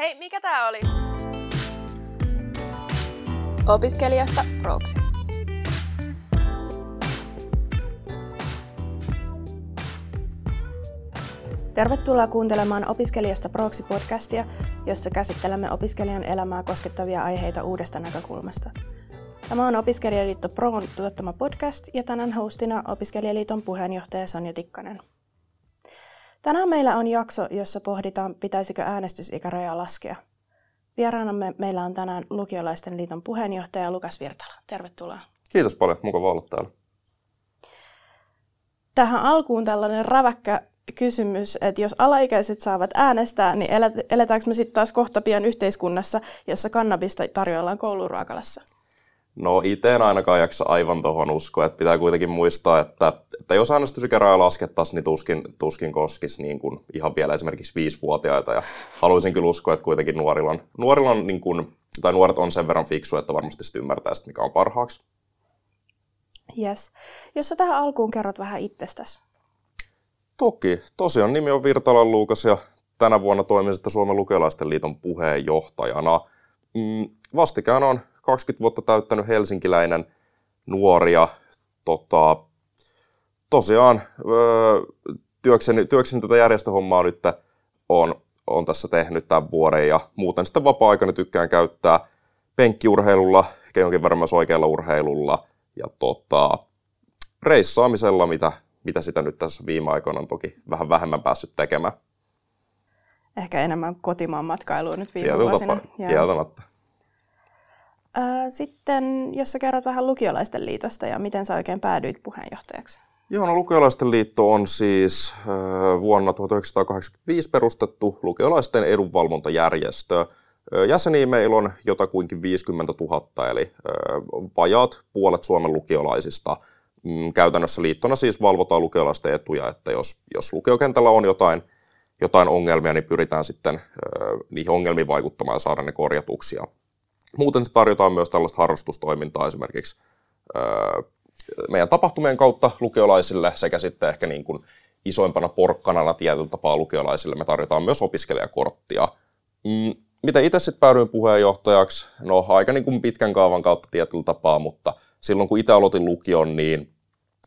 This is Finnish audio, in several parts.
Hei, mikä tää oli? Opiskelijasta proksi. Tervetuloa kuuntelemaan Opiskelijasta Proksi-podcastia, jossa käsittelemme opiskelijan elämää koskettavia aiheita uudesta näkökulmasta. Tämä on Opiskelijaliitto Proon tuottama podcast ja tänään hostina Opiskelijaliiton puheenjohtaja Sonja Tikkanen. Tänään meillä on jakso, jossa pohditaan, pitäisikö äänestysikäraja laskea. Vieraanamme meillä on tänään Lukiolaisten liiton puheenjohtaja Lukas Virtala. Tervetuloa. Kiitos paljon, mukava olla täällä. Tähän alkuun tällainen räväkkä kysymys, että jos alaikäiset saavat äänestää, niin eletäänkö me sitten taas kohta pian yhteiskunnassa, jossa kannabista tarjoillaan kouluruokalassa? No itse en ainakaan jaksa aivan tuohon uskoa, että pitää kuitenkin muistaa, että, että jos äänestysikäraja laskettaisiin, niin tuskin, tuskin koskisi niin kuin ihan vielä esimerkiksi viisivuotiaita. Ja haluaisin kyllä uskoa, että kuitenkin nuorilla on, nuorilla on niin kuin, tai nuoret on sen verran fiksu, että varmasti sitten ymmärtää sitä, mikä on parhaaksi. Yes. Jos sä tähän alkuun kerrot vähän itsestäsi. Toki. Tosiaan nimi on Virtalan Luukas ja tänä vuonna toimin sitten Suomen lukiolaisten liiton puheenjohtajana. Mm, vastikään on 20 vuotta täyttänyt helsinkiläinen nuori ja tota, tosiaan öö, työkseni, työkseni tätä järjestöhommaa nyt on, on tässä tehnyt tämän vuoden ja muuten sitten vapaa-aikana tykkään käyttää penkkiurheilulla, jonkin verran myös oikealla urheilulla ja tota, reissaamisella, mitä, mitä sitä nyt tässä viime aikoina on toki vähän vähemmän päässyt tekemään. Ehkä enemmän kotimaan matkailua nyt viime vuosina. Kieltämättä. Sitten jos sä kerrot vähän lukiolaisten liitosta ja miten sä oikein päädyit puheenjohtajaksi? Joo, no Lukiolaisten liitto on siis vuonna 1985 perustettu lukiolaisten edunvalvontajärjestö. Jäseniä meillä on jotakuinkin 50 000, eli vajaat puolet Suomen lukiolaisista. Mm, käytännössä liittona siis valvotaan lukiolaisten etuja, että jos, jos lukiokentällä on jotain, jotain ongelmia, niin pyritään sitten niihin ongelmiin vaikuttamaan ja saada ne korjatuksi. Muuten se tarjotaan myös tällaista harrastustoimintaa esimerkiksi meidän tapahtumien kautta lukiolaisille sekä sitten ehkä niin kuin isoimpana porkkanana tietyllä tapaa lukiolaisille me tarjotaan myös opiskelijakorttia. Mm, miten itse sitten päädyin puheenjohtajaksi? No aika niin kuin pitkän kaavan kautta tietyllä tapaa, mutta silloin kun itse aloitin lukion, niin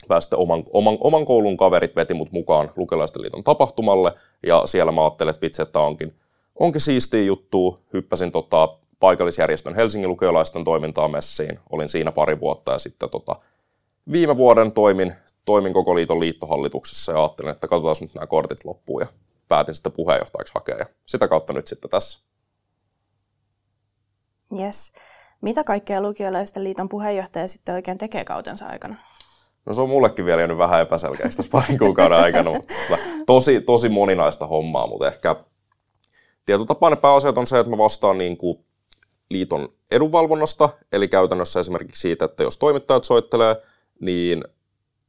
päästä oman, oman, oman koulun kaverit veti mut mukaan Lukiolaisten liiton tapahtumalle, ja siellä mä ajattelin, että vitsi, että onkin, onkin siistiä juttu. Hyppäsin tota, paikallisjärjestön Helsingin lukiolaisten toimintaa messiin. Olin siinä pari vuotta ja sitten tota, viime vuoden toimin, toimin koko liiton liittohallituksessa ja ajattelin, että katsotaan nyt nämä kortit loppuun ja päätin sitten puheenjohtajaksi hakea ja sitä kautta nyt sitten tässä. Yes. Mitä kaikkea lukiolaisten liiton puheenjohtaja sitten oikein tekee kautensa aikana? No se on mullekin vielä jäänyt vähän epäselkeäksi tässä parin kuukauden aikana, mutta tosi, tosi moninaista hommaa, mutta ehkä tietotapaan pääasiat on se, että mä vastaan niin kuin liiton edunvalvonnasta, eli käytännössä esimerkiksi siitä, että jos toimittajat soittelee, niin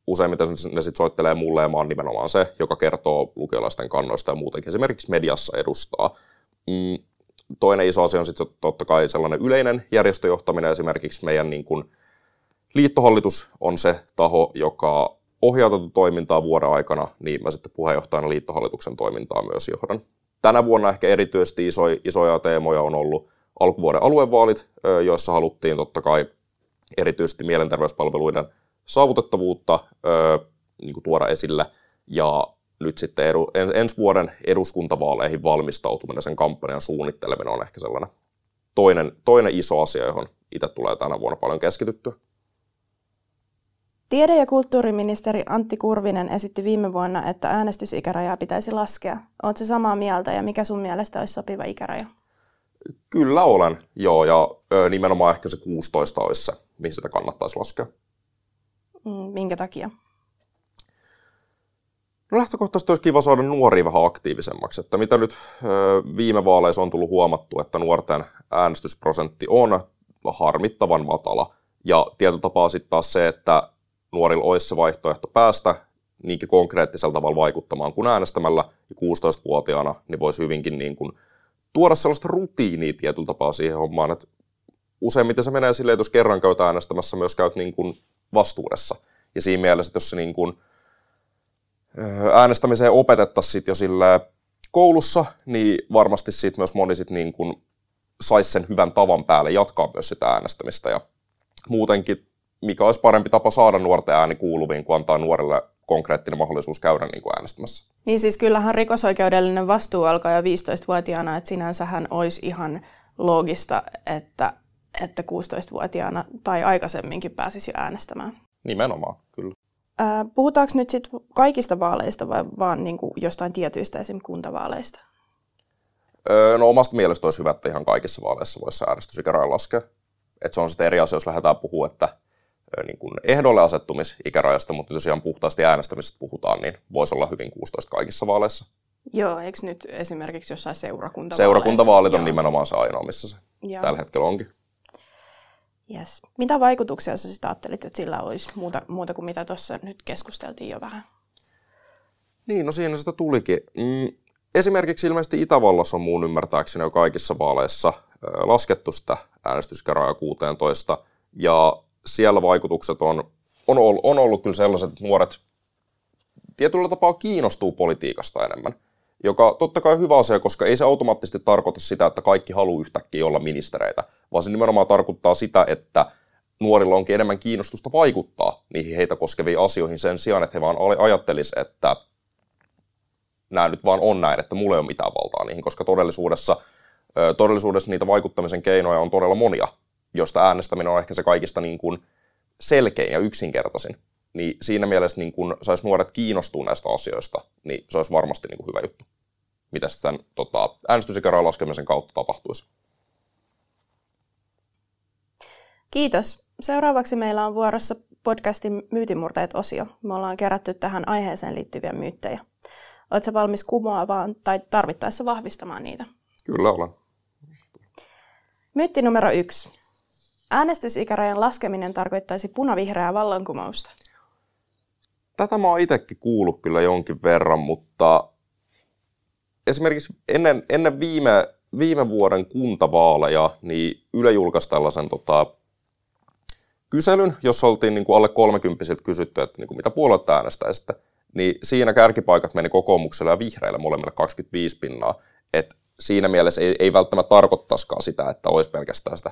useimmiten ne sitten soittelee mulle ja mä oon nimenomaan se, joka kertoo lukiolaisten kannoista ja muutenkin esimerkiksi mediassa edustaa. Mm, toinen iso asia on sitten totta kai sellainen yleinen järjestöjohtaminen, esimerkiksi meidän niin kuin liittohallitus on se taho, joka ohjaa tätä toimintaa vuoden aikana, niin mä sitten puheenjohtajana liittohallituksen toimintaa myös johdan. Tänä vuonna ehkä erityisesti isoja, isoja teemoja on ollut alkuvuoden aluevaalit, joissa haluttiin totta kai erityisesti mielenterveyspalveluiden saavutettavuutta niin kuin tuoda esille. Ja nyt sitten edu, ensi vuoden eduskuntavaaleihin valmistautuminen, sen kampanjan suunnitteleminen on ehkä sellainen toinen, toinen iso asia, johon itse tulee tänä vuonna paljon keskityttyä. Tiede- ja kulttuuriministeri Antti Kurvinen esitti viime vuonna, että äänestysikärajaa pitäisi laskea. Oletko samaa mieltä ja mikä sun mielestä olisi sopiva ikäraja? Kyllä olen, joo, ja ö, nimenomaan ehkä se 16 olisi se, mihin sitä kannattaisi laskea. Mm, minkä takia? No lähtökohtaisesti olisi kiva saada nuoria vähän aktiivisemmaksi, että mitä nyt ö, viime vaaleissa on tullut huomattu, että nuorten äänestysprosentti on harmittavan matala, ja tietyllä tapaa sitten taas se, että nuorilla olisi se vaihtoehto päästä niinkin konkreettisella tavalla vaikuttamaan kuin äänestämällä, ja 16-vuotiaana niin voisi hyvinkin niin kuin tuoda sellaista rutiinia tietyllä tapaa siihen hommaan, että useimmiten se menee silleen, että jos kerran käyt äänestämässä, myös käyt niin kuin vastuudessa. Ja siinä mielessä, että jos se niin kuin äänestämiseen opetettaisiin jo sille koulussa, niin varmasti siitä myös moni sit niin kuin saisi sen hyvän tavan päälle jatkaa myös sitä äänestämistä ja muutenkin, mikä olisi parempi tapa saada nuorten ääni kuuluviin, kuin antaa nuorelle konkreettinen mahdollisuus käydä niin kuin äänestämässä. Niin siis kyllähän rikosoikeudellinen vastuu alkaa jo 15-vuotiaana, että sinänsähän olisi ihan loogista, että, että 16-vuotiaana tai aikaisemminkin pääsisi jo äänestämään. Nimenomaan, kyllä. puhutaanko nyt sitten kaikista vaaleista vai vaan niin kuin jostain tietyistä esim. kuntavaaleista? Öö, no omasta mielestä olisi hyvä, että ihan kaikissa vaaleissa voisi äänestysikärajan laskea. Et se on sitten eri asia, jos lähdetään puhua, että niin kuin ehdolle asettumisikärajasta, mutta jos ihan puhtaasti äänestämisestä puhutaan, niin voisi olla hyvin 16 kaikissa vaaleissa. Joo, eikö nyt esimerkiksi jossain seurakuntavaaleissa? Seurakuntavaalit on Joo. nimenomaan se ainoa, missä se Joo. tällä hetkellä onkin. Yes. Mitä vaikutuksia sä sitten ajattelit, että sillä olisi muuta, muuta kuin mitä tuossa nyt keskusteltiin jo vähän? Niin, no siinä sitä tulikin. Mm, esimerkiksi ilmeisesti Itävallassa on muun ymmärtääkseni jo kaikissa vaaleissa laskettu sitä äänestyskäraja 16, ja siellä vaikutukset on, on, ollut, on ollut kyllä sellaiset, että nuoret tietyllä tapaa kiinnostuu politiikasta enemmän, joka totta kai on hyvä asia, koska ei se automaattisesti tarkoita sitä, että kaikki haluaa yhtäkkiä olla ministereitä, vaan se nimenomaan tarkoittaa sitä, että nuorilla onkin enemmän kiinnostusta vaikuttaa niihin heitä koskeviin asioihin sen sijaan, että he vaan ajattelisivat, että nämä nyt vaan on näin, että mulla ei ole mitään valtaa niihin, koska todellisuudessa, todellisuudessa niitä vaikuttamisen keinoja on todella monia, josta äänestäminen on ehkä se kaikista niin kuin selkein ja yksinkertaisin. Niin siinä mielessä niin kun saisi nuoret kiinnostua näistä asioista, niin se olisi varmasti niin kuin hyvä juttu. Mitä sitten tota, äänestysikärajan laskemisen kautta tapahtuisi. Kiitos. Seuraavaksi meillä on vuorossa podcastin Myytinmurteet-osio. Me ollaan kerätty tähän aiheeseen liittyviä myyttejä. Oletko valmis kumoamaan tai tarvittaessa vahvistamaan niitä? Kyllä olen. Myytti numero yksi. Äänestysikärajan laskeminen tarkoittaisi punavihreää vallankumousta. Tätä mä oon itsekin kuullut kyllä jonkin verran, mutta esimerkiksi ennen, ennen viime, viime vuoden kuntavaaleja, niin Yle julkaisi tällaisen tota, kyselyn, jossa oltiin niin kuin alle 30 kysytty, että niin kuin mitä puolueet äänestäisitte. Niin siinä kärkipaikat meni kokoomukselle ja vihreille molemmille 25 pinnaa. Et siinä mielessä ei, ei välttämättä tarkoittaisikaan sitä, että olisi pelkästään sitä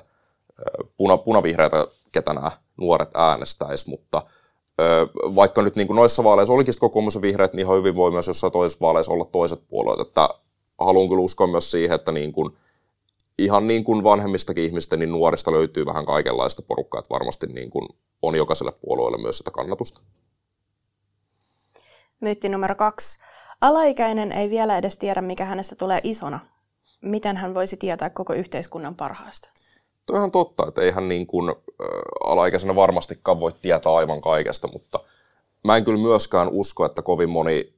puna, punavihreitä, ketä nämä nuoret äänestäisi, mutta vaikka nyt niin kuin noissa vaaleissa olikin kokoomus vihreät, niin ihan hyvin voi myös jossain toisessa vaaleissa olla toiset puolueet, että haluan kyllä uskoa myös siihen, että niin kuin, ihan niin kuin vanhemmistakin ihmistä, niin nuorista löytyy vähän kaikenlaista porukkaa, että varmasti niin kuin on jokaiselle puolueelle myös sitä kannatusta. Myytti numero kaksi. Alaikäinen ei vielä edes tiedä, mikä hänestä tulee isona. Miten hän voisi tietää koko yhteiskunnan parhaasta? Tuo on totta, että eihän niin kuin, ä, alaikäisenä varmastikaan voi tietää aivan kaikesta, mutta mä en kyllä myöskään usko, että kovin moni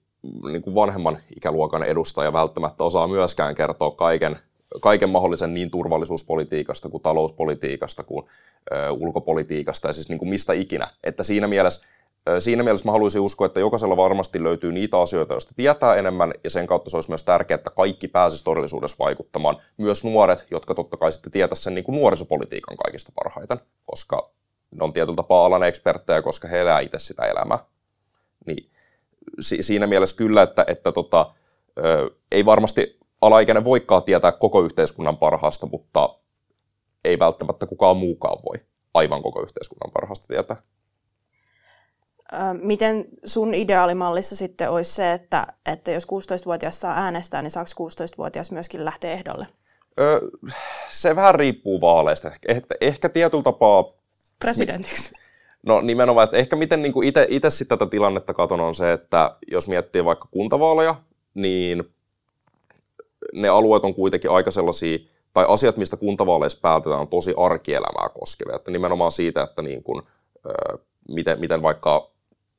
niin kuin vanhemman ikäluokan edustaja välttämättä osaa myöskään kertoa kaiken, kaiken mahdollisen niin turvallisuuspolitiikasta kuin talouspolitiikasta kuin ö, ulkopolitiikasta ja siis niin kuin mistä ikinä. Että siinä mielessä siinä mielessä mä haluaisin uskoa, että jokaisella varmasti löytyy niitä asioita, joista tietää enemmän, ja sen kautta se olisi myös tärkeää, että kaikki pääsisi todellisuudessa vaikuttamaan. Myös nuoret, jotka totta kai sitten tietäisi sen niin kuin nuorisopolitiikan kaikista parhaiten, koska ne on tietyllä tapaa alan eksperttejä, koska he elää itse sitä elämää. Niin si- siinä mielessä kyllä, että, että tota, ö, ei varmasti alaikäinen voikaan tietää koko yhteiskunnan parhaasta, mutta ei välttämättä kukaan muukaan voi aivan koko yhteiskunnan parhaasta tietää. Miten sun ideaalimallissa sitten olisi se, että, että jos 16-vuotias saa äänestää, niin saako 16-vuotias myöskin lähteä ehdolle? Öö, se vähän riippuu vaaleista. Ehkä, ehkä tietyllä tapaa... Presidentiksi. No nimenomaan, että ehkä miten niin itse sitten tätä tilannetta katon on se, että jos miettii vaikka kuntavaaleja, niin ne alueet on kuitenkin aika sellaisia, tai asiat, mistä kuntavaaleissa päätetään, on tosi arkielämää koskevia. Että nimenomaan siitä, että niin kuin, miten, miten vaikka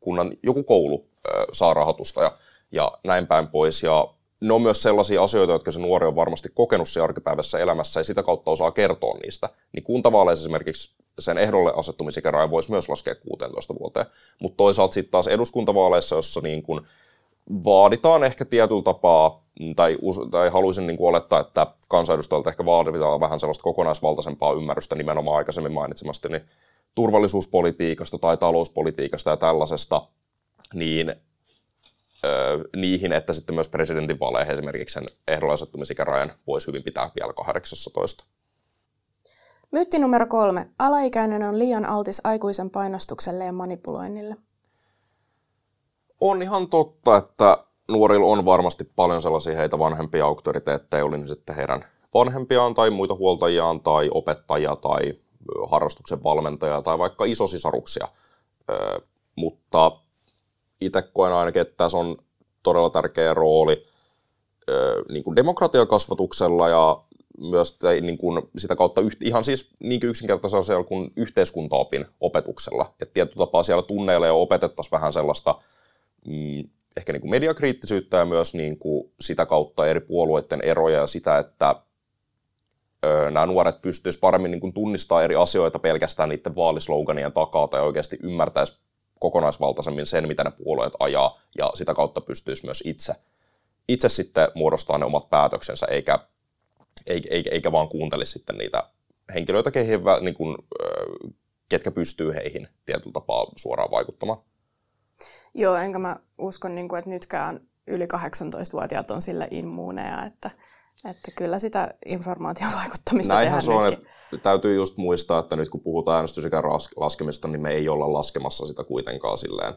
kunnan joku koulu saa rahoitusta ja, ja näin päin pois. Ja ne on myös sellaisia asioita, jotka se nuori on varmasti kokenut se arkipäivässä elämässä ja sitä kautta osaa kertoa niistä. Niin kuntavaaleissa esimerkiksi sen ehdolle asettumisikäraja voisi myös laskea 16 vuoteen. Mutta toisaalta sitten taas eduskuntavaaleissa, jossa niin kun vaaditaan ehkä tietyllä tapaa, tai, tai haluaisin niin kuin olettaa, että kansanedustajilta ehkä vaaditaan vähän sellaista kokonaisvaltaisempaa ymmärrystä nimenomaan aikaisemmin mainitsemasta, niin turvallisuuspolitiikasta tai talouspolitiikasta ja tällaisesta, niin niihin, että sitten myös presidentinvaaleihin esimerkiksi sen ehdolla voisi hyvin pitää vielä 18. Myytti numero kolme. Alaikäinen on liian altis aikuisen painostukselle ja manipuloinnille. On ihan totta, että nuorilla on varmasti paljon sellaisia heitä vanhempia auktoriteetteja, oli ne sitten heidän vanhempiaan tai muita huoltajiaan tai opettajia tai harrastuksen valmentajia tai vaikka isosisaruksia. Mutta itse koen ainakin, että tässä on todella tärkeä rooli niin kuin demokratiakasvatuksella ja myös niin kuin sitä kautta ihan siis niin yksinkertaisella kuin yhteiskuntaopin opetuksella. Että tietyllä tapaa siellä tunneilla jo opetettaisiin vähän sellaista mm, ehkä niin kuin mediakriittisyyttä ja myös niin kuin sitä kautta eri puolueiden eroja ja sitä, että nämä nuoret pystyisivät paremmin niin tunnistamaan eri asioita pelkästään niiden vaalisloganien takaa tai oikeasti ymmärtäisi kokonaisvaltaisemmin sen, mitä ne puolueet ajaa ja sitä kautta pystyisi myös itse, itse sitten muodostaa ne omat päätöksensä eikä, eikä, eikä, vaan kuuntelisi sitten niitä henkilöitä, keihin, niin kuin, ketkä pystyy heihin tietyllä tapaa suoraan vaikuttamaan. Joo, enkä mä usko, niin kuin, että nytkään yli 18-vuotiaat on sille immuuneja, että, että kyllä sitä informaation vaikuttamista Näinhän se on, että täytyy just muistaa, että nyt kun puhutaan äänestysikän laskemista, niin me ei olla laskemassa sitä kuitenkaan silleen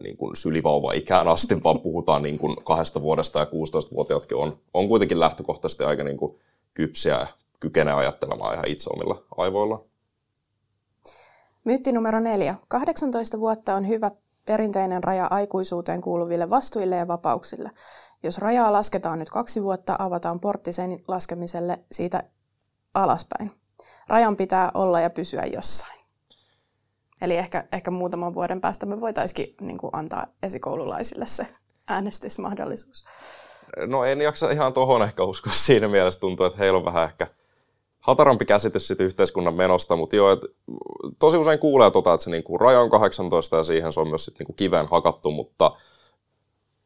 niin kuin sylivauva-ikään asti, vaan puhutaan niin kuin kahdesta vuodesta ja 16-vuotiaatkin on, on kuitenkin lähtökohtaisesti aika niin kuin kypsiä ja kykenee ajattelemaan ihan itse omilla aivoilla. Myytti numero neljä. 18 vuotta on hyvä perinteinen raja aikuisuuteen kuuluville vastuille ja vapauksille. Jos rajaa lasketaan nyt kaksi vuotta, avataan portti sen laskemiselle siitä alaspäin. Rajan pitää olla ja pysyä jossain. Eli ehkä, ehkä muutaman vuoden päästä me voitaisiin niin antaa esikoululaisille se äänestysmahdollisuus. No en jaksa ihan tuohon ehkä uskoa siinä mielessä. Tuntuu, että heillä on vähän ehkä hatarampi käsitys siitä yhteiskunnan menosta, mutta joo, että tosi usein kuulee tota, että se niinku raja on 18 ja siihen se on myös sit niinku kiven hakattu, mutta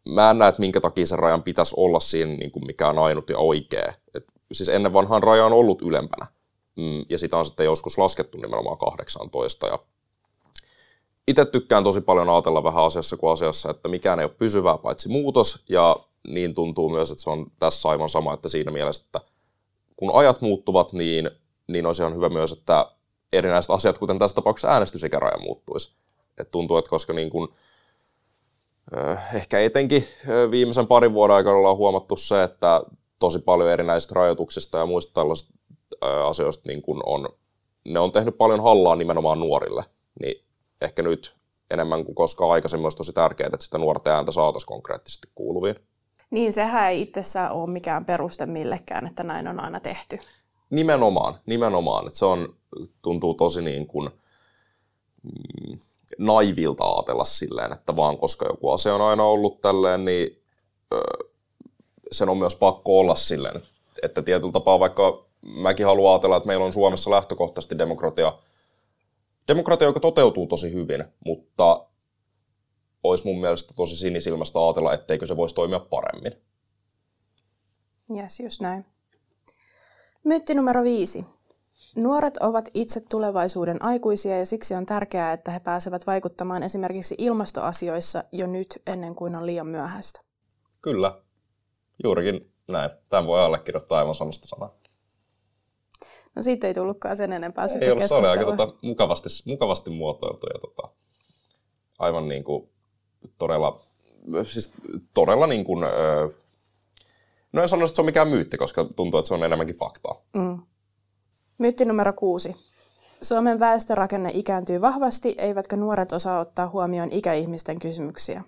mä en näe, että minkä takia sen rajan pitäisi olla siinä niinku mikä on ainut ja oikea. Et, siis ennen vanhaan raja on ollut ylempänä mm, ja sitä on sitten joskus laskettu nimenomaan 18 ja itse tykkään tosi paljon ajatella vähän asiassa kuin asiassa, että mikään ei ole pysyvää paitsi muutos ja niin tuntuu myös, että se on tässä aivan sama, että siinä mielessä, että kun ajat muuttuvat, niin, niin olisi ihan hyvä myös, että erinäiset asiat, kuten tässä tapauksessa äänestysikäraja muuttuisi. Et tuntuu, että koska niin kun, ehkä etenkin viimeisen parin vuoden aikana ollaan huomattu se, että tosi paljon erinäisistä rajoituksista ja muista tällaisista asioista niin kun on, ne on tehnyt paljon hallaa nimenomaan nuorille, niin ehkä nyt enemmän kuin koskaan aikaisemmin olisi tosi tärkeää, että sitä nuorten ääntä saataisiin konkreettisesti kuuluviin. Niin, sehän ei itsessään ole mikään peruste millekään, että näin on aina tehty. Nimenomaan, nimenomaan. Että se on, tuntuu tosi niin kuin, mm, naivilta ajatella silleen, että vaan koska joku asia on aina ollut tälleen, niin sen on myös pakko olla silleen. Että tietyllä tapaa vaikka mäkin haluan ajatella, että meillä on Suomessa lähtökohtaisesti demokratia, demokratia, joka toteutuu tosi hyvin, mutta olisi mun mielestä tosi sinisilmästä ajatella, etteikö se voisi toimia paremmin. Jes, just näin. Myytti numero viisi. Nuoret ovat itse tulevaisuuden aikuisia ja siksi on tärkeää, että he pääsevät vaikuttamaan esimerkiksi ilmastoasioissa jo nyt ennen kuin on liian myöhäistä. Kyllä, juurikin näin. Tämän voi allekirjoittaa aivan samasta sanaa. No siitä ei tullutkaan sen enempää Ei ollut, se oli aika tota, mukavasti, mukavasti muotoiltu ja tota, aivan niin kuin todella, siis todella niin kuin, no en sano, että se on mikään myytti, koska tuntuu, että se on enemmänkin faktaa. Mm. Myytti numero kuusi. Suomen väestörakenne ikääntyy vahvasti, eivätkä nuoret osaa ottaa huomioon ikäihmisten kysymyksiä.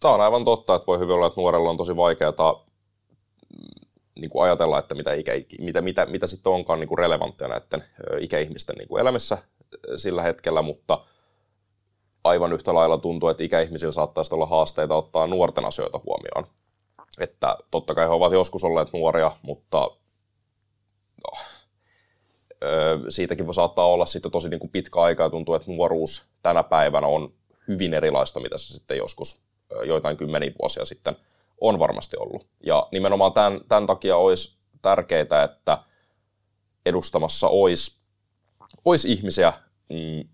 Tämä on aivan totta, että voi hyvin olla, että nuorella on tosi vaikeaa mm, niin kuin ajatella, että mitä, ikä, mitä, mitä, mitä sitten onkaan niin kuin relevanttia näiden ikäihmisten niin kuin elämässä sillä hetkellä, mutta – aivan yhtä lailla tuntuu, että ikäihmisillä saattaisi olla haasteita ottaa nuorten asioita huomioon. Että totta kai he ovat joskus olleet nuoria, mutta no, siitäkin voi saattaa olla sitten tosi niin kuin pitkä aika ja tuntuu, että nuoruus tänä päivänä on hyvin erilaista, mitä se sitten joskus joitain kymmeniä vuosia sitten on varmasti ollut. Ja nimenomaan tämän, tämän takia olisi tärkeää, että edustamassa olisi, olisi ihmisiä, mm,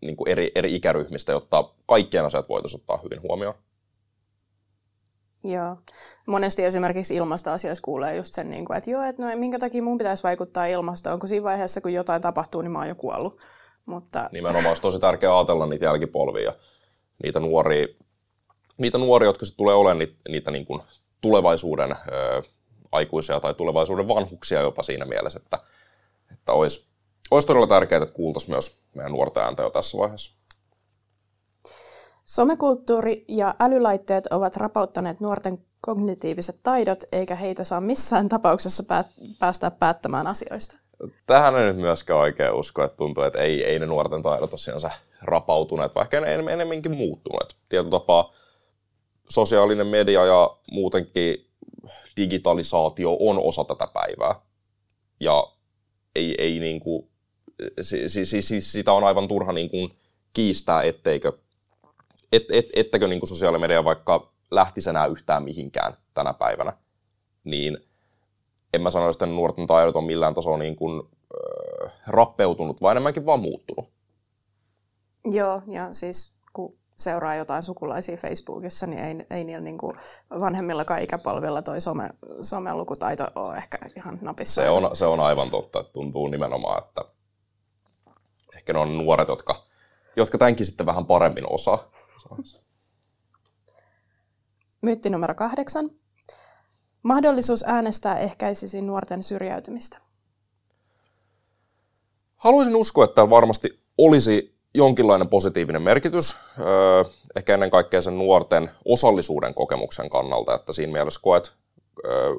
niin kuin eri, eri ikäryhmistä, jotta kaikkien asiat voitaisiin ottaa hyvin huomioon. Joo. Monesti esimerkiksi ilmastoasioissa kuulee just sen, niin kuin, että joo, että no, minkä takia mun pitäisi vaikuttaa ilmastoon, kun siinä vaiheessa, kun jotain tapahtuu, niin mä oon jo kuollut. Mutta... Nimenomaan olisi tosi tärkeää ajatella niitä jälkipolvia, niitä nuoria, niitä nuoria jotka sitten tulee olemaan niitä, niitä niin kuin tulevaisuuden ö, aikuisia tai tulevaisuuden vanhuksia jopa siinä mielessä, että, että olisi, olisi todella tärkeää, että kuultaisiin myös meidän nuorta ääntä jo tässä vaiheessa. Somekulttuuri ja älylaitteet ovat rapauttaneet nuorten kognitiiviset taidot, eikä heitä saa missään tapauksessa päät- päästä päättämään asioista. Tähän ei nyt myöskään oikein usko, että tuntuu, että ei, ei ne nuorten taidot tosiaan rapautuneet, vaikka ne enemmänkin muuttuneet. Tietyllä tapaa sosiaalinen media ja muutenkin digitalisaatio on osa tätä päivää. Ja ei, ei niin kuin, siis, siis, siis sitä on aivan turha niin kuin kiistää, etteikö, et, et, ettäkö niin kuin sosiaalinen media vaikka lähtisi enää yhtään mihinkään tänä päivänä, niin en mä sano, että nuorten taidot on millään tasolla niin kuin, äh, rappeutunut, vaan enemmänkin vaan muuttunut. Joo, ja siis kun seuraa jotain sukulaisia Facebookissa, niin ei, ei niillä niin kuin vanhemmillakaan ikäpolvilla toi some, somelukutaito ole ehkä ihan napissa. Se on, se on aivan totta, että tuntuu nimenomaan, että ehkä ne on nuoret, jotka, jotka tämänkin sitten vähän paremmin osaa. Myytti numero kahdeksan. Mahdollisuus äänestää ehkäisisi nuorten syrjäytymistä. Haluaisin uskoa, että täällä varmasti olisi jonkinlainen positiivinen merkitys, öö, ehkä ennen kaikkea sen nuorten osallisuuden kokemuksen kannalta, että siinä mielessä koet, öö,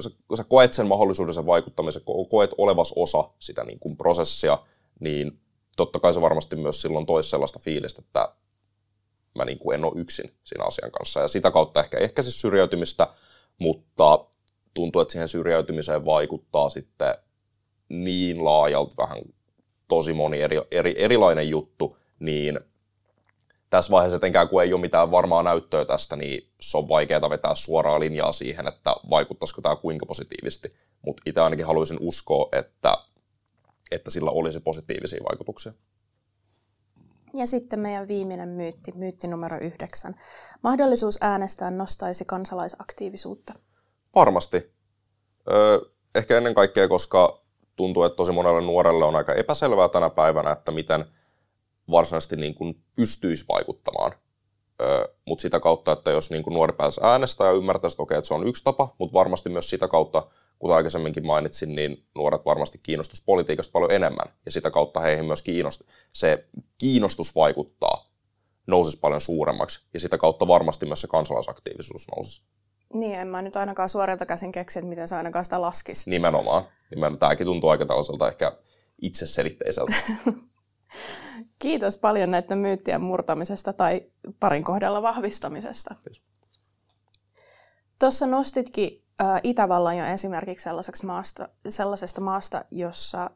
sä, sä koet sen mahdollisuuden sen vaikuttamisen, koet olevas osa sitä niin kuin prosessia, niin totta kai se varmasti myös silloin toisi sellaista fiilistä, että mä niin kuin en ole yksin siinä asian kanssa. Ja sitä kautta ehkä ehkäisi syrjäytymistä, mutta tuntuu, että siihen syrjäytymiseen vaikuttaa sitten niin laajalti vähän tosi moni eri, eri, erilainen juttu, niin tässä vaiheessa etenkään kun ei ole mitään varmaa näyttöä tästä, niin se on vaikeaa vetää suoraa linjaa siihen, että vaikuttaisiko tämä kuinka positiivisesti. Mutta itse ainakin haluaisin uskoa, että, että sillä olisi positiivisia vaikutuksia. Ja sitten meidän viimeinen myytti, myytti numero yhdeksän. Mahdollisuus äänestää nostaisi kansalaisaktiivisuutta. Varmasti. Öö, ehkä ennen kaikkea, koska tuntuu, että tosi monelle nuorelle on aika epäselvää tänä päivänä, että miten varsinaisesti niin kuin pystyisi vaikuttamaan. Öö, mutta sitä kautta, että jos niin kuin nuori pääsee äänestämään ja ymmärtää, että, okei, että se on yksi tapa, mutta varmasti myös sitä kautta, kuten aikaisemminkin mainitsin, niin nuoret varmasti kiinnostus politiikasta paljon enemmän. Ja sitä kautta heihin myös kiinnost- se kiinnostus vaikuttaa nousisi paljon suuremmaksi. Ja sitä kautta varmasti myös se kansalaisaktiivisuus nousisi. Niin, en mä nyt ainakaan suorilta käsin keksi, että miten se ainakaan sitä laskisi. Nimenomaan. Nimenomaan. Tämäkin tuntuu aika tällaiselta ehkä itseselitteiseltä. Kiitos paljon näiden myyttien murtamisesta tai parin kohdalla vahvistamisesta. Tuossa nostitkin Itävallan jo esimerkiksi maasta, sellaisesta maasta, jossa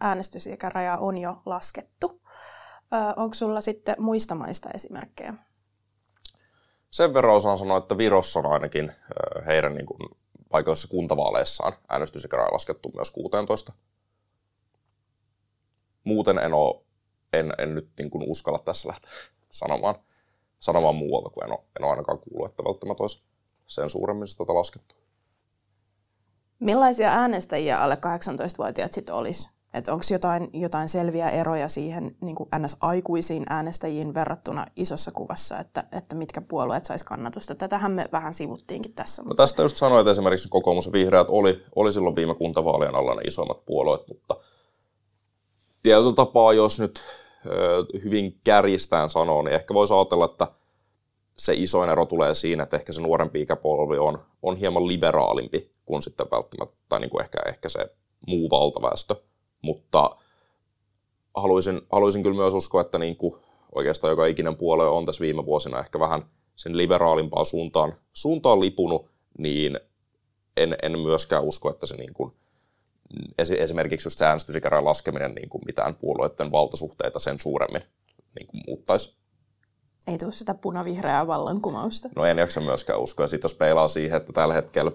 äänestysikäraja on jo laskettu. Onko sulla sitten muista maista esimerkkejä? Sen verran osaan sanoa, että Virossa on ainakin heidän niin kuin, paikoissa kuntavaaleissaan äänestysikäraja laskettu myös 16. Muuten en, ole, en, en nyt niin kuin uskalla tässä lähteä sanomaan, sanomaan muualta, kun en ole, en ole ainakaan kuullut, että välttämättä olisi sen suuremmin sitä laskettu. Millaisia äänestäjiä alle 18-vuotiaat sitten olisi? Onko jotain, jotain selviä eroja siihen niin NS-aikuisiin äänestäjiin verrattuna isossa kuvassa, että, että mitkä puolueet saisi kannatusta? Tätähän me vähän sivuttiinkin tässä. No tästä just sanoin, että esimerkiksi kokoomus ja vihreät oli, oli silloin viime kuntavaalien alla ne isoimmat puolueet, mutta tietyllä tapaa, jos nyt hyvin kärjistään sanoo, niin ehkä voisi ajatella, että se isoin ero tulee siinä, että ehkä se nuorempi ikäpolvi on, on hieman liberaalimpi kuin sitten välttämättä, tai niin kuin ehkä, ehkä se muu valtaväestö. Mutta haluaisin, haluaisin kyllä myös uskoa, että niin kuin oikeastaan joka ikinen puolue on tässä viime vuosina ehkä vähän sen liberaalimpaan suuntaan, suuntaan lipunut, niin en, en myöskään usko, että se niin kuin, esimerkiksi just se äänestysikärajan laskeminen niin kuin mitään puolueiden valtasuhteita sen suuremmin niin kuin muuttaisi. Ei tule sitä punavihreää vallankumousta. No en jaksa myöskään uskoa. Sitten jos peilaa siihen, että tällä hetkellä,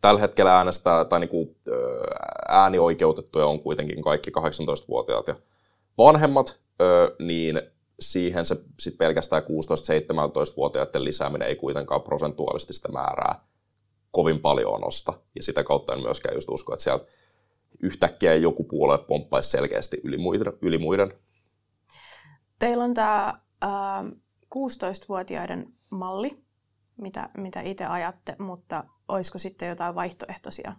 tällä hetkellä äänestää, tai niin kuin, äänioikeutettuja on kuitenkin kaikki 18-vuotiaat ja vanhemmat, niin siihen se sit pelkästään 16-17-vuotiaiden lisääminen ei kuitenkaan prosentuaalisesti sitä määrää kovin paljon nosta. Ja sitä kautta en myöskään just usko, että sieltä yhtäkkiä joku puolue pomppaisi selkeästi yli muiden. Yli muiden. Teillä on tämä 16-vuotiaiden malli, mitä, mitä itse ajatte, mutta olisiko sitten jotain vaihtoehtoisia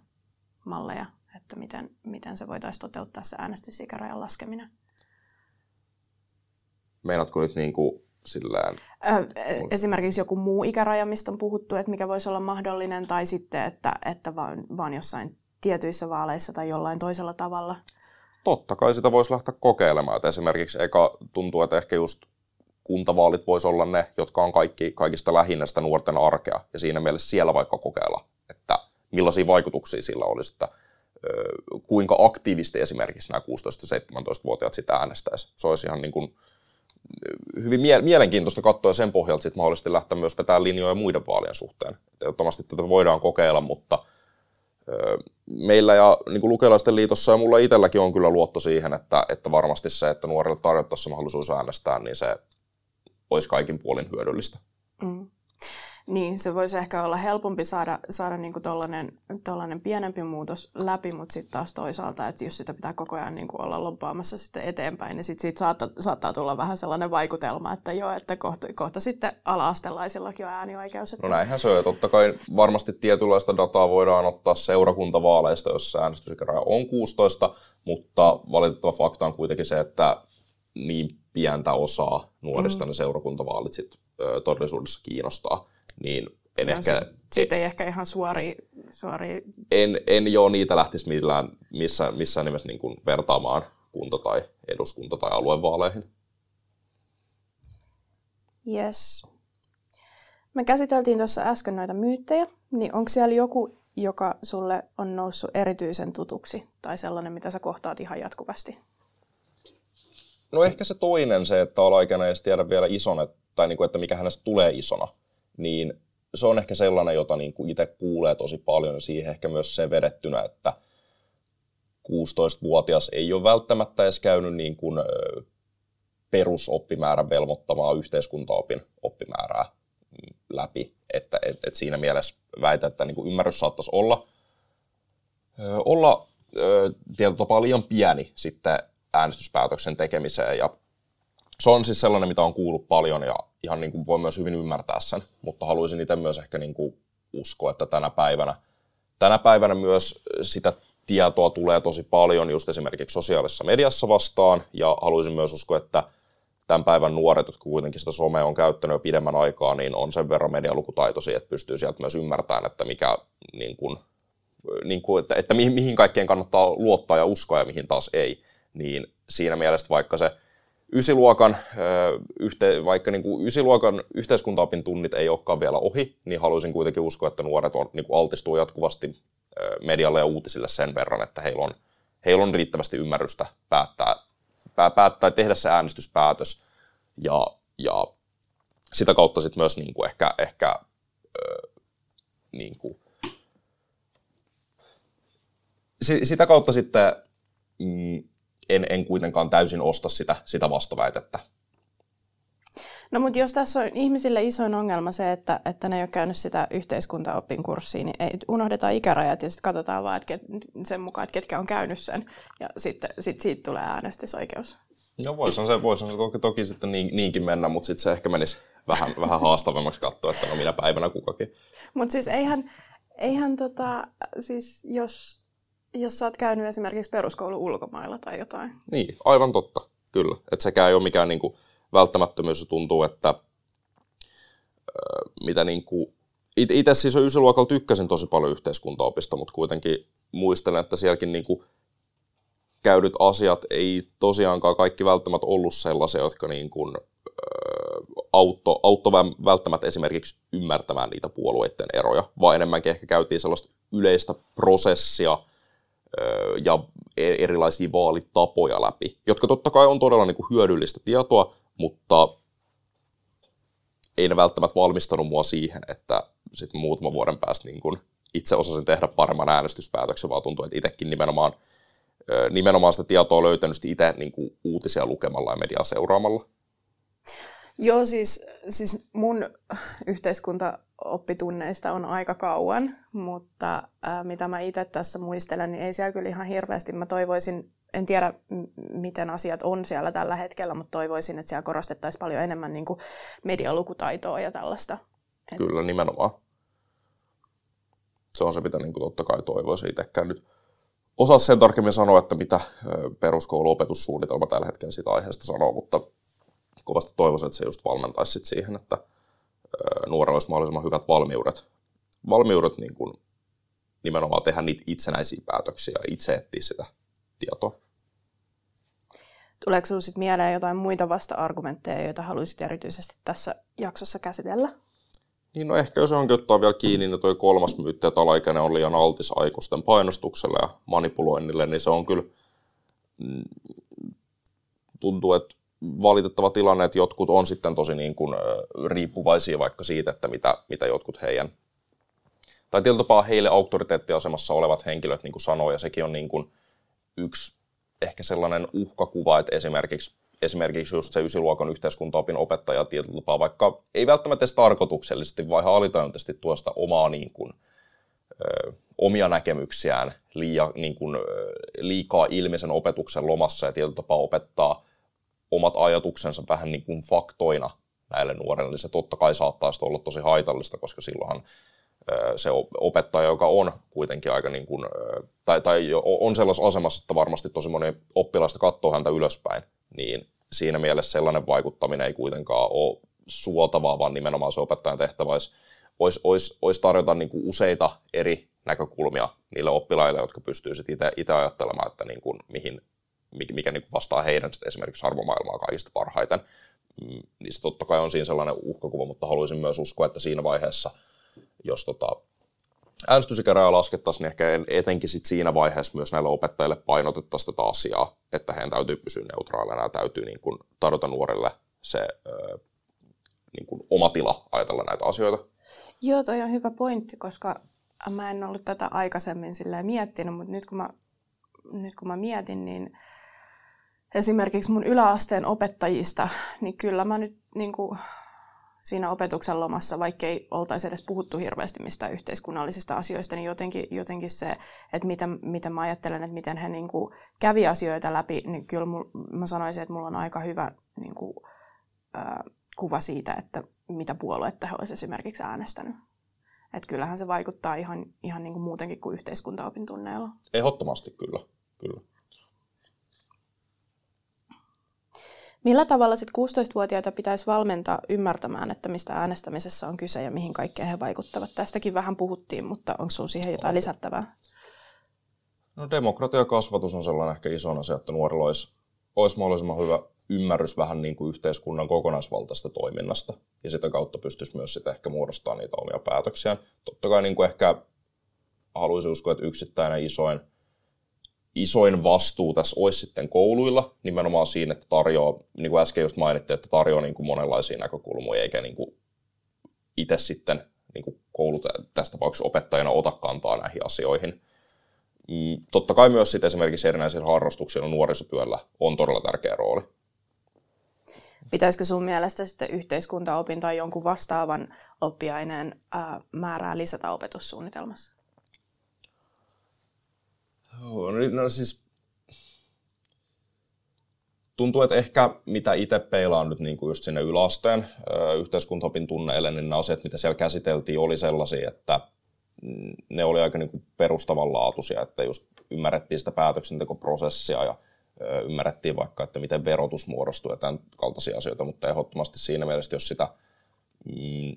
malleja, että miten, miten se voitaisiin toteuttaa se äänestysikärajan laskeminen? Meinaatko nyt niin kuin sillään? Esimerkiksi joku muu ikäraja, mistä on puhuttu, että mikä voisi olla mahdollinen, tai sitten, että, että vaan, vaan jossain tietyissä vaaleissa tai jollain toisella tavalla? Totta kai sitä voisi lähteä kokeilemaan. Että esimerkiksi eka tuntuu, että ehkä just kuntavaalit voisi olla ne, jotka on kaikki, kaikista lähinnä sitä nuorten arkea. Ja siinä mielessä siellä vaikka kokeilla, että millaisia vaikutuksia sillä olisi, että kuinka aktiivisesti esimerkiksi nämä 16-17-vuotiaat sitä äänestäisi. Se olisi ihan niin kuin, hyvin mie- mielenkiintoista katsoa sen pohjalta sitten mahdollisesti lähteä myös vetämään linjoja muiden vaalien suhteen. Ehdottomasti tätä voidaan kokeilla, mutta meillä ja niin kuin Lukelaisten liitossa ja mulla itselläkin on kyllä luotto siihen, että, että varmasti se, että nuorille tarjottaisiin mahdollisuus äänestää, niin se olisi kaikin puolin hyödyllistä. Mm. Niin, se voisi ehkä olla helpompi saada, saada niinku tollainen, tollainen pienempi muutos läpi, mutta sitten taas toisaalta, että jos sitä pitää koko ajan niinku olla lobbaamassa sitten eteenpäin, niin sitten siitä saattaa, saattaa tulla vähän sellainen vaikutelma, että joo, että kohta, kohta sitten ala-astelaisillakin on äänioikeus. Että... No näinhän se on, ja totta kai varmasti tietynlaista dataa voidaan ottaa seurakuntavaaleista, jossa äänestysikäraja on 16, mutta valitettava fakta on kuitenkin se, että niin pientä osaa nuorista mm. ne seurakuntavaalit sit, ö, todellisuudessa kiinnostaa niin en no, ehkä... Siitä ei ehkä ihan suori... suori... En, en jo niitä lähtisi millään, missä, missään nimessä niin kuin vertaamaan kunta- tai eduskunta- tai aluevaaleihin. Yes. Me käsiteltiin tuossa äsken noita myyttejä, niin onko siellä joku, joka sulle on noussut erityisen tutuksi tai sellainen, mitä sä kohtaat ihan jatkuvasti? No ehkä se toinen, se, että alaikäinen ei tiedä vielä ison, tai niin kuin, että mikä hänestä tulee isona niin se on ehkä sellainen, jota niin kuin itse kuulee tosi paljon siihen ehkä myös se vedettynä, että 16-vuotias ei ole välttämättä edes käynyt niin kuin perusoppimäärän velvoittamaa yhteiskuntaopin oppimäärää läpi. Että et, et siinä mielessä väitä, että niin kuin ymmärrys saattaisi olla, olla tietyllä tapaa liian pieni sitten äänestyspäätöksen tekemiseen ja se on siis sellainen, mitä on kuullut paljon ja ihan niin kuin voi myös hyvin ymmärtää sen, mutta haluaisin itse myös ehkä niin kuin uskoa, että tänä päivänä, tänä päivänä myös sitä tietoa tulee tosi paljon just esimerkiksi sosiaalisessa mediassa vastaan ja haluaisin myös uskoa, että tämän päivän nuoret, jotka kuitenkin sitä somea on käyttänyt jo pidemmän aikaa, niin on sen verran medialukutaitoisia, että pystyy sieltä myös ymmärtämään, että mikä, niin kuin, niin kuin, että, että mihin, mihin kaikkeen kannattaa luottaa ja uskoa ja mihin taas ei. Niin siinä mielessä vaikka se ysiluokan, yhte, vaikka niin kuin ysiluokan yhteiskuntaopin tunnit ei olekaan vielä ohi, niin haluaisin kuitenkin uskoa, että nuoret on, niin kuin altistuu jatkuvasti medialle ja uutisille sen verran, että heillä on, heillä on riittävästi ymmärrystä päättää, päättää tehdä se äänestyspäätös ja, ja sitä kautta sitten myös niin kuin ehkä, ehkä niin kuin, sitä kautta sitten mm, en, en kuitenkaan täysin osta sitä, sitä vastaväitettä. No mutta jos tässä on ihmisille isoin ongelma se, että, että ne ei ole käynyt sitä yhteiskuntaopin kurssia, niin ei, unohdetaan ikärajat ja sitten katsotaan vaan että ket, sen mukaan, että ketkä on käynyt sen ja sitten sit siitä tulee äänestysoikeus. No voisihan se, voisihan se toki, toki sitten niin, niinkin mennä, mutta sitten se ehkä menisi vähän, vähän haastavammaksi katsoa, että no minä päivänä kukakin. Mutta siis eihän, eihän tota, siis jos jos sä oot käynyt esimerkiksi peruskoulu ulkomailla tai jotain. Niin, aivan totta, kyllä. Että sekään ei ole mikään niin kuin, välttämättömyys, tuntuu, että äh, mitä kuin, itse siis ysiluokalla tykkäsin tosi paljon yhteiskuntaopista, mutta kuitenkin muistelen, että sielläkin niin kuin, käydyt asiat ei tosiaankaan kaikki välttämättä ollut sellaisia, jotka niin kuin, auto, auto välttämättä esimerkiksi ymmärtämään niitä puolueiden eroja, vaan enemmänkin ehkä käytiin sellaista yleistä prosessia, ja e-, erilaisia vaalitapoja läpi, jotka totta kai on todella niin kuin hyödyllistä tietoa, mutta ei ne välttämättä valmistanut mua siihen, että sitten muutaman vuoden päästä niin kuin itse osasin tehdä paremman äänestyspäätöksen, vaan tuntuu, että itsekin nimenomaan, nimenomaan sitä tietoa löytänyt itse niin kuin uutisia lukemalla ja mediaa seuraamalla. Joo, siis, siis mun yhteiskuntaoppitunneista on aika kauan, mutta äh, mitä mä itse tässä muistelen, niin ei siellä kyllä ihan hirveästi. Mä toivoisin, en tiedä miten asiat on siellä tällä hetkellä, mutta toivoisin, että siellä korostettaisiin paljon enemmän niin kuin medialukutaitoa ja tällaista. Kyllä, nimenomaan. Se on se, mitä niin kuin totta kai toivoisin itsekään nyt. Osaa sen tarkemmin sanoa, että mitä peruskouluopetussuunnitelma tällä hetkellä siitä aiheesta sanoo, mutta kovasti toivoisin, että se just valmentaisi siihen, että nuorella olisi mahdollisimman hyvät valmiudet, valmiudet niin kuin nimenomaan tehdä niitä itsenäisiä päätöksiä ja itse etsiä sitä tietoa. Tuleeko sinulle mieleen jotain muita vasta-argumentteja, joita haluaisit erityisesti tässä jaksossa käsitellä? Niin no ehkä jos onkin ottaa vielä kiinni, niin toi kolmas myytti, että alaikäinen on liian altis aikuisten painostukselle ja manipuloinnille, niin se on kyllä, mm, tuntuu, että valitettava tilanne, että jotkut on sitten tosi niin kuin, riippuvaisia vaikka siitä, että mitä, mitä jotkut heidän, tai tietyllä tapaa heille auktoriteettiasemassa olevat henkilöt niin kuin sanoo, ja sekin on niin kuin yksi ehkä sellainen uhkakuva, että esimerkiksi, esimerkiksi just se ysiluokan yhteiskuntaopin opettaja tietyllä tapaa, vaikka ei välttämättä edes tarkoituksellisesti, vaan ihan alitajuntaisesti tuosta omaa niin kuin, ö, omia näkemyksiään liia, niin kuin, liikaa ilmeisen opetuksen lomassa ja tietyllä tapaa opettaa omat ajatuksensa vähän niin kuin faktoina näille nuorille, niin se totta kai saattaa olla tosi haitallista, koska silloinhan se opettaja, joka on kuitenkin aika niin kuin, tai, tai on sellaisessa asemassa, että varmasti tosi moni oppilaista katsoo häntä ylöspäin, niin siinä mielessä sellainen vaikuttaminen ei kuitenkaan ole suotavaa, vaan nimenomaan se opettajan tehtävä olisi, olisi, olisi, olisi tarjota niin kuin useita eri näkökulmia niille oppilaille, jotka pystyy itse ajattelemaan, että niin kuin, mihin, mikä, niin vastaa heidän esimerkiksi arvomaailmaa kaikista parhaiten. Mm, niin se totta kai on siinä sellainen uhkakuva, mutta haluaisin myös uskoa, että siinä vaiheessa, jos tota, äänestysikärää laskettaisiin, niin ehkä etenkin sit siinä vaiheessa myös näille opettajille painotettaisiin tätä asiaa, että heidän täytyy pysyä neutraalina ja täytyy niin kuin tarjota nuorille se niin kuin oma tila ajatella näitä asioita. Joo, toi on hyvä pointti, koska mä en ollut tätä aikaisemmin miettinyt, mutta nyt kun mä, nyt kun mä mietin, niin esimerkiksi mun yläasteen opettajista, niin kyllä mä nyt niin kuin, siinä opetuksen lomassa, vaikka ei oltaisi edes puhuttu hirveästi mistään yhteiskunnallisista asioista, niin jotenkin, jotenkin se, että miten, miten mä ajattelen, että miten he niin kuin, kävi asioita läpi, niin kyllä mä sanoisin, että mulla on aika hyvä niin kuin, äh, kuva siitä, että mitä puoluetta he olisivat esimerkiksi äänestänyt. Että kyllähän se vaikuttaa ihan, ihan niin kuin muutenkin kuin yhteiskuntaopintunneilla. Ehdottomasti kyllä, kyllä. Millä tavalla sitten 16-vuotiaita pitäisi valmentaa ymmärtämään, että mistä äänestämisessä on kyse ja mihin kaikkeen he vaikuttavat? Tästäkin vähän puhuttiin, mutta onko sinulla siihen jotain lisättävää? No demokratiakasvatus on sellainen ehkä iso asia, että nuorilla olisi, olisi mahdollisimman hyvä ymmärrys vähän niin kuin yhteiskunnan kokonaisvaltaista toiminnasta. Ja sitä kautta pystyisi myös sitä ehkä muodostamaan niitä omia päätöksiään. Totta kai niin kuin ehkä haluaisin uskoa, että yksittäinen isoin isoin vastuu tässä olisi sitten kouluilla, nimenomaan siinä, että tarjoaa, niin kuin äsken just mainittiin, että tarjoaa niin kuin monenlaisia näkökulmia, eikä niin kuin itse sitten niin kuin koulut tässä tapauksessa opettajana ota kantaa näihin asioihin. Mm, totta kai myös sitten esimerkiksi erinäisillä harrastuksilla nuorisotyöllä on todella tärkeä rooli. Pitäisikö sun mielestä sitten yhteiskuntaopin tai jonkun vastaavan oppiaineen ää, määrää lisätä opetussuunnitelmassa? No, no siis tuntuu, että ehkä mitä itse peilaan nyt niin kuin just sinne yläasteen yhteiskuntaopin tunneille, niin ne asiat, mitä siellä käsiteltiin, oli sellaisia, että mm, ne oli aika niin kuin perustavanlaatuisia, että just ymmärrettiin sitä päätöksentekoprosessia ja ymmärrettiin vaikka, että miten verotus muodostuu ja tämän kaltaisia asioita, mutta ehdottomasti siinä mielessä, jos sitä mm,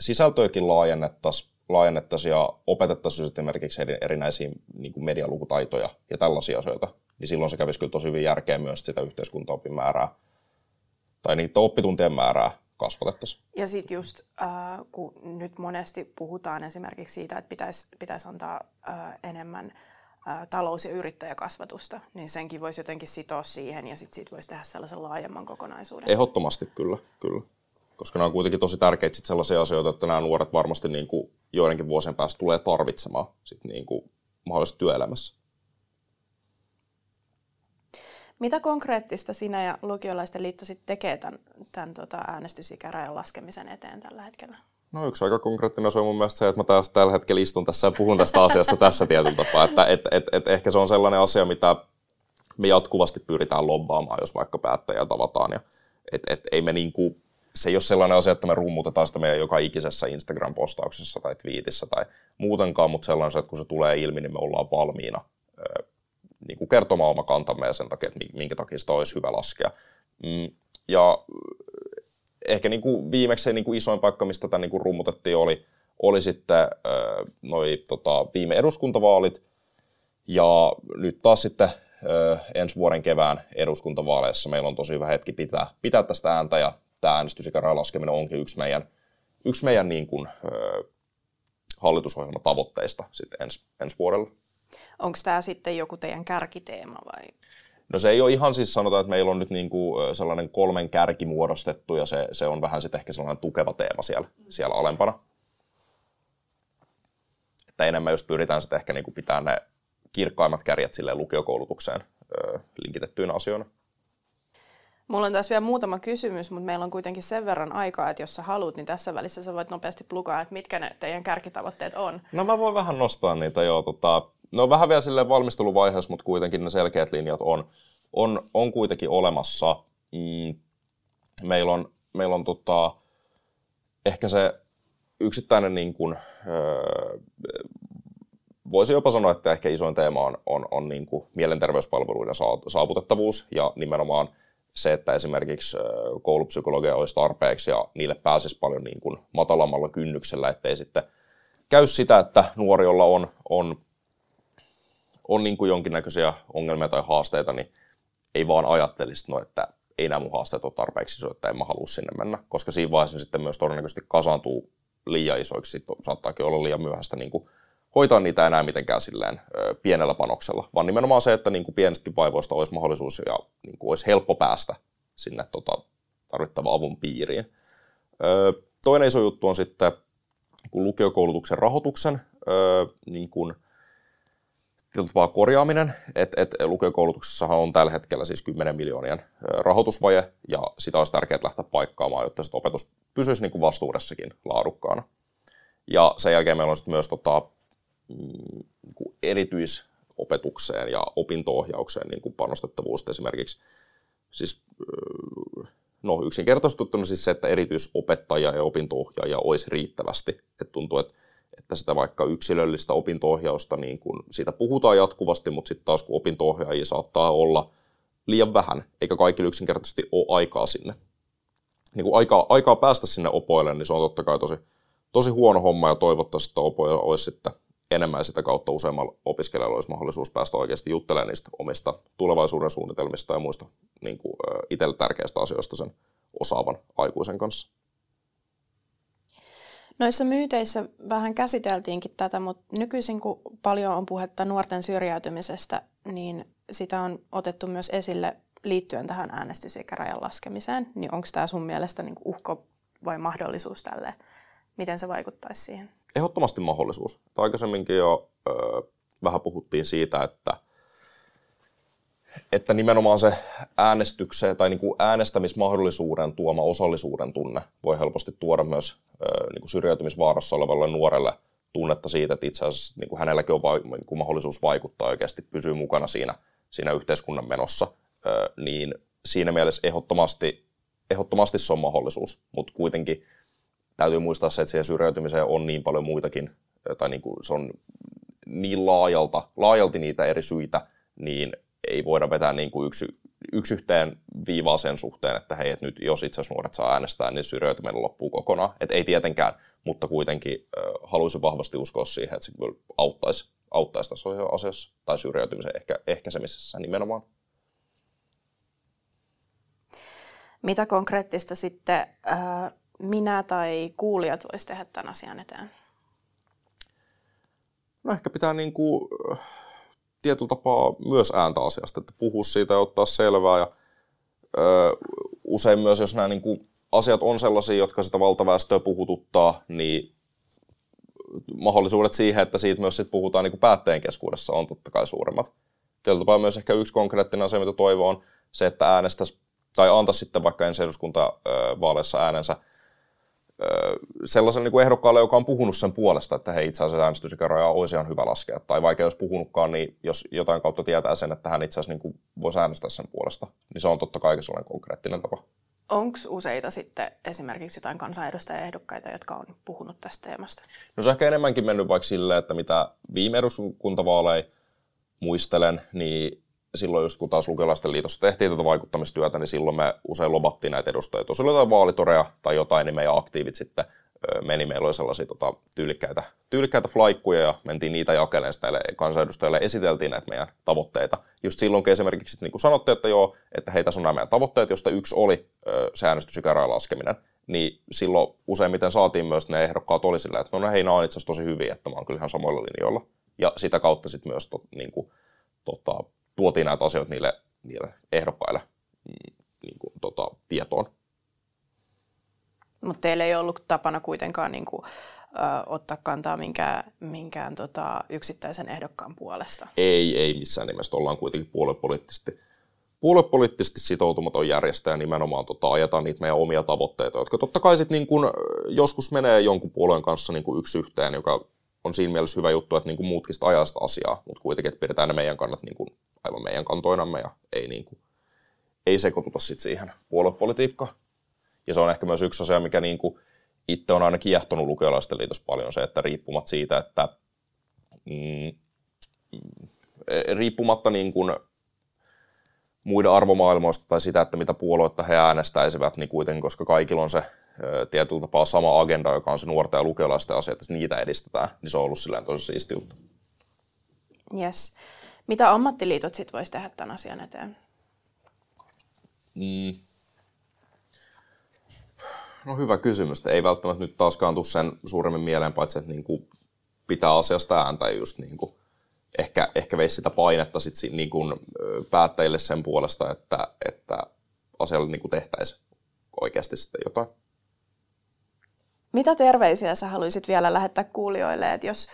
sisältöäkin laajennettaisiin, laajennettaisiin ja opetettaisiin esimerkiksi erinäisiä niin kuin medialukutaitoja ja tällaisia asioita, niin silloin se kävisi kyllä tosi hyvin järkeä myös sitä yhteiskuntaopin määrää tai niitä oppituntien määrää kasvatettaisiin. Ja sitten just, äh, kun nyt monesti puhutaan esimerkiksi siitä, että pitäisi pitäis antaa äh, enemmän äh, talous- ja yrittäjäkasvatusta, niin senkin voisi jotenkin sitoa siihen ja sitten siitä voisi tehdä sellaisen laajemman kokonaisuuden. Ehdottomasti kyllä, kyllä koska nämä on kuitenkin tosi tärkeitä sit sellaisia asioita, että nämä nuoret varmasti niin kuin joidenkin vuosien päästä tulee tarvitsemaan sit niin kuin mahdollisesti työelämässä. Mitä konkreettista sinä ja lukiolaisten liitto sitten tekee tämän, tämän tota äänestysikärajan laskemisen eteen tällä hetkellä? No yksi aika konkreettinen se on mun mielestä se, että mä taas tällä hetkellä istun tässä ja puhun tästä asiasta tässä tietyllä tapaa. Että et, et, et ehkä se on sellainen asia, mitä me jatkuvasti pyritään lobbaamaan, jos vaikka päättäjä tavataan. Ja et, et ei me niinku, se ei ole sellainen asia, että me rummutetaan sitä meidän joka ikisessä Instagram-postauksessa tai twiitissä tai muutenkaan, mutta sellainen, että kun se tulee ilmi, niin me ollaan valmiina niin kuin kertomaan oma kantamme ja sen takia, että minkä takia sitä olisi hyvä laskea. Mm, ja ehkä niin kuin viimeksi niin kuin isoin paikka, mistä tätä niin kuin rummutettiin, oli, oli sitten noi, tota, viime eduskuntavaalit. Ja nyt taas sitten ensi vuoden kevään eduskuntavaaleissa meillä on tosi hyvä hetki pitää, pitää tästä ääntä ja tämä äänestysikärajan laskeminen onkin yksi meidän, yksi meidän niin kuin, hallitusohjelmatavoitteista sitten ensi, ensi vuodella. Onko tämä sitten joku teidän kärkiteema vai? No se ei ole ihan siis sanotaan, että meillä on nyt niin kuin sellainen kolmen kärki muodostettu ja se, se on vähän sitten ehkä sellainen tukeva teema siellä, siellä alempana. Että enemmän just pyritään sitten ehkä niin kuin pitää ne kirkkaimmat kärjet sille lukiokoulutukseen ö, linkitettyinä asioina. Mulla on tässä vielä muutama kysymys, mutta meillä on kuitenkin sen verran aikaa, että jos sä haluat, niin tässä välissä sä voit nopeasti plukaa, että mitkä ne teidän kärkitavoitteet on. No mä voin vähän nostaa niitä jo. Tota, no vähän vielä silleen valmisteluvaiheessa, mutta kuitenkin ne selkeät linjat on, on, on kuitenkin olemassa. Mm, meillä on, meillä on tota, ehkä se yksittäinen niin kuin, öö, voisi jopa sanoa, että ehkä isoin teema on, on, on niin kuin mielenterveyspalveluiden saavutettavuus ja nimenomaan se, että esimerkiksi koulupsykologia olisi tarpeeksi ja niille pääsisi paljon niin kuin matalammalla kynnyksellä, ettei sitten käy sitä, että nuori, jolla on, on, on niin kuin jonkinnäköisiä ongelmia tai haasteita, niin ei vaan ajattelisi, no, että ei nämä mun haasteet ole tarpeeksi iso, että en mä halua sinne mennä, koska siinä vaiheessa sitten myös todennäköisesti kasaantuu liian isoiksi, sitten saattaakin olla liian myöhäistä niin kuin hoitaa niitä enää mitenkään silleen pienellä panoksella, vaan nimenomaan se, että niin kuin pienistäkin vaivoista olisi mahdollisuus ja niin kuin olisi helppo päästä sinne tota, tarvittavaan avun piiriin. Toinen iso juttu on sitten kun lukiokoulutuksen rahoituksen niin kuin, korjaaminen, että et lukiokoulutuksessahan on tällä hetkellä siis 10 miljoonien rahoitusvaje, ja sitä olisi tärkeää lähteä paikkaamaan, jotta se opetus pysyisi niin kuin vastuudessakin laadukkaana. Ja sen jälkeen meillä on sitten myös tota, niin erityisopetukseen ja opinto-ohjaukseen niin kuin panostettavuus esimerkiksi. Siis, no yksinkertaistettuna siis se, että erityisopettajia ja opinto-ohjaajia olisi riittävästi. Että tuntuu, että, että sitä vaikka yksilöllistä opinto-ohjausta, niin kuin, siitä puhutaan jatkuvasti, mutta sitten taas kun opinto-ohjaajia saattaa olla liian vähän, eikä kaikille yksinkertaisesti ole aikaa sinne. Niin kuin aikaa, aikaa päästä sinne opoille, niin se on totta kai tosi, tosi huono homma ja toivottavasti, että opoilla olisi sitten enemmän sitä kautta useammalla opiskelijalla olisi mahdollisuus päästä oikeasti juttelemaan niistä omista tulevaisuuden suunnitelmista ja muista niin kuin, itselle tärkeistä asioista sen osaavan aikuisen kanssa. Noissa myyteissä vähän käsiteltiinkin tätä, mutta nykyisin kun paljon on puhetta nuorten syrjäytymisestä, niin sitä on otettu myös esille liittyen tähän äänestysikärajan laskemiseen. Niin onko tämä sun mielestä niin uhko vai mahdollisuus tälle? Miten se vaikuttaisi siihen? Ehdottomasti mahdollisuus. Aikaisemminkin jo ö, vähän puhuttiin siitä, että, että nimenomaan se äänestykseen tai niin kuin äänestämismahdollisuuden tuoma osallisuuden tunne voi helposti tuoda myös ö, niin kuin syrjäytymisvaarassa olevalle nuorelle tunnetta siitä, että itse asiassa niin kuin hänelläkin on va- niin kuin mahdollisuus vaikuttaa oikeasti, pysyä mukana siinä, siinä yhteiskunnan menossa, ö, niin siinä mielessä ehdottomasti, ehdottomasti se on mahdollisuus, mutta kuitenkin – täytyy muistaa se, että siihen syrjäytymiseen on niin paljon muitakin, tai niin kuin se on niin laajalta, laajalti niitä eri syitä, niin ei voida vetää niin kuin yksi, yksi yhteen viivaa sen suhteen, että hei, että nyt jos itse asiassa nuoret saa äänestää, niin syrjäytyminen loppuu kokonaan. Että ei tietenkään, mutta kuitenkin äh, haluaisin vahvasti uskoa siihen, että se kyllä auttaisi, auttaisi tässä asiassa tai syrjäytymisen ehkä, ehkäisemisessä nimenomaan. Mitä konkreettista sitten äh, minä tai kuulijat voisi tehdä tämän asian eteen? No ehkä pitää niin kuin, tietyllä tapaa myös ääntä asiasta, että puhua siitä ja ottaa selvää. Ja, ö, usein myös, jos nämä niin kuin, asiat on sellaisia, jotka sitä valtaväestöä puhututtaa, niin mahdollisuudet siihen, että siitä myös sit puhutaan niin kuin päättäjän keskuudessa on totta kai suuremmat. tietyllä tapaa myös ehkä yksi konkreettinen asia, mitä toivoo, on se, että äänestäisi tai antaisi sitten vaikka ensi eduskuntavaaleissa äänensä sellaisen niin ehdokkaalle, joka on puhunut sen puolesta, että hei itse asiassa äänestysikäraja olisi ihan hyvä laskea. Tai vaikka jos puhunutkaan, niin jos jotain kautta tietää sen, että hän itse asiassa niin voisi äänestää sen puolesta, niin se on totta kai sellainen konkreettinen tapa. Onko useita sitten esimerkiksi jotain kansanedustajaehdokkaita, jotka on puhunut tästä teemasta? No se on ehkä enemmänkin mennyt vaikka silleen, että mitä viime eduskuntavaaleja muistelen, niin silloin just kun taas lukiolaisten liitossa tehtiin tätä vaikuttamistyötä, niin silloin me usein lobattiin näitä edustajia. Tuossa oli jotain vaalitoreja tai jotain, niin meidän aktiivit sitten meni. Meillä oli sellaisia tota, tyylikkäitä, tyylikkäitä flaikkuja ja mentiin niitä jakeleen näille kansanedustajille esiteltiin näitä meidän tavoitteita. Just silloin esimerkiksi niin kuin sanottiin, että joo, että hei, tässä on nämä meidän tavoitteet, joista yksi oli se laskeminen, niin silloin useimmiten saatiin myös ne ehdokkaat oli sillä, että no hei, nämä on itse asiassa tosi hyviä, että mä oon kyllä ihan samoilla linjoilla. Ja sitä kautta sitten myös to, niin kuin, tota, tuotiin näitä asioita niille, niille ehdokkaille mm, niin kuin, tota, tietoon. Mutta teillä ei ollut tapana kuitenkaan niin kuin, ö, ottaa kantaa minkään, minkään tota, yksittäisen ehdokkaan puolesta? Ei, ei missään nimessä. Ollaan kuitenkin puoluepoliittisesti, puoluepoliittisesti sitoutumaton järjestäjä nimenomaan tota, ajetaan niitä meidän omia tavoitteita, jotka totta kai sit, niin kun, joskus menee jonkun puolueen kanssa niin kuin yksi yhteen, joka on siinä mielessä hyvä juttu, että niin kuin muutkin sitä ajaa sitä asiaa, mutta kuitenkin, että pidetään ne meidän kannat niin kuin aivan meidän kantoinamme ja ei, niin kuin, ei sekoituta sit siihen puoluepolitiikkaan. Ja se on ehkä myös yksi asia, mikä niin kuin itse on aina kiehtonut lukiolaisten liitossa paljon se, että riippumat siitä, että mm, riippumatta niin kuin muiden arvomaailmoista tai sitä, että mitä puoluetta he äänestäisivät, niin kuitenkin, koska kaikilla on se tietyllä tapaa sama agenda, joka on se nuorten ja lukiolaisten asia, että niitä edistetään, niin se on ollut silleen tosi siisti juttu. Yes. Mitä ammattiliitot sitten voisi tehdä tämän asian eteen? Mm. No hyvä kysymys. Ei välttämättä nyt taaskaan tule sen suuremmin mieleen, paitsi että niin kuin pitää asiasta ääntä just niin kuin ehkä, ehkä veisi sitä painetta sit niin kuin päättäjille sen puolesta, että, että asialle niin kuin tehtäisiin oikeasti sitten jotain. Mitä terveisiä sä haluaisit vielä lähettää kuulijoille, että jos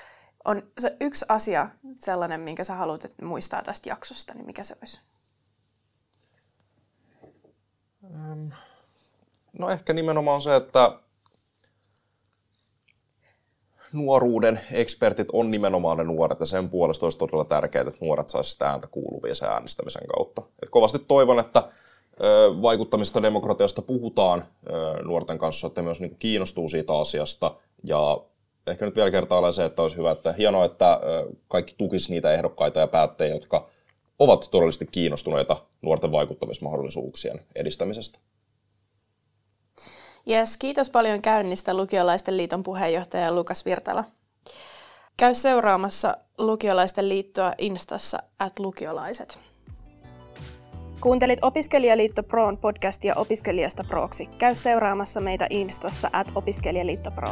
on se yksi asia sellainen, minkä sä haluat muistaa tästä jaksosta, niin mikä se olisi? No ehkä nimenomaan se, että nuoruuden ekspertit on nimenomaan ne nuoret, ja sen puolesta olisi todella tärkeää, että nuoret saisivat sitä ääntä kuuluvia sen äänestämisen kautta. Et kovasti toivon, että vaikuttamista demokratiasta puhutaan nuorten kanssa, että myös niin kiinnostuu siitä asiasta. Ja ehkä nyt vielä kertaalleen se, että olisi hyvä, että hienoa, että kaikki tukisi niitä ehdokkaita ja päättäjiä, jotka ovat todellisesti kiinnostuneita nuorten vaikuttamismahdollisuuksien edistämisestä. Yes, kiitos paljon käynnistä Lukiolaisten liiton puheenjohtaja Lukas Virtala. Käy seuraamassa Lukiolaisten liittoa Instassa at lukiolaiset. Kuuntelit Opiskelijaliitto Proon podcastia opiskelijasta proksi. Käy seuraamassa meitä Instassa at opiskelijaliitto Pro.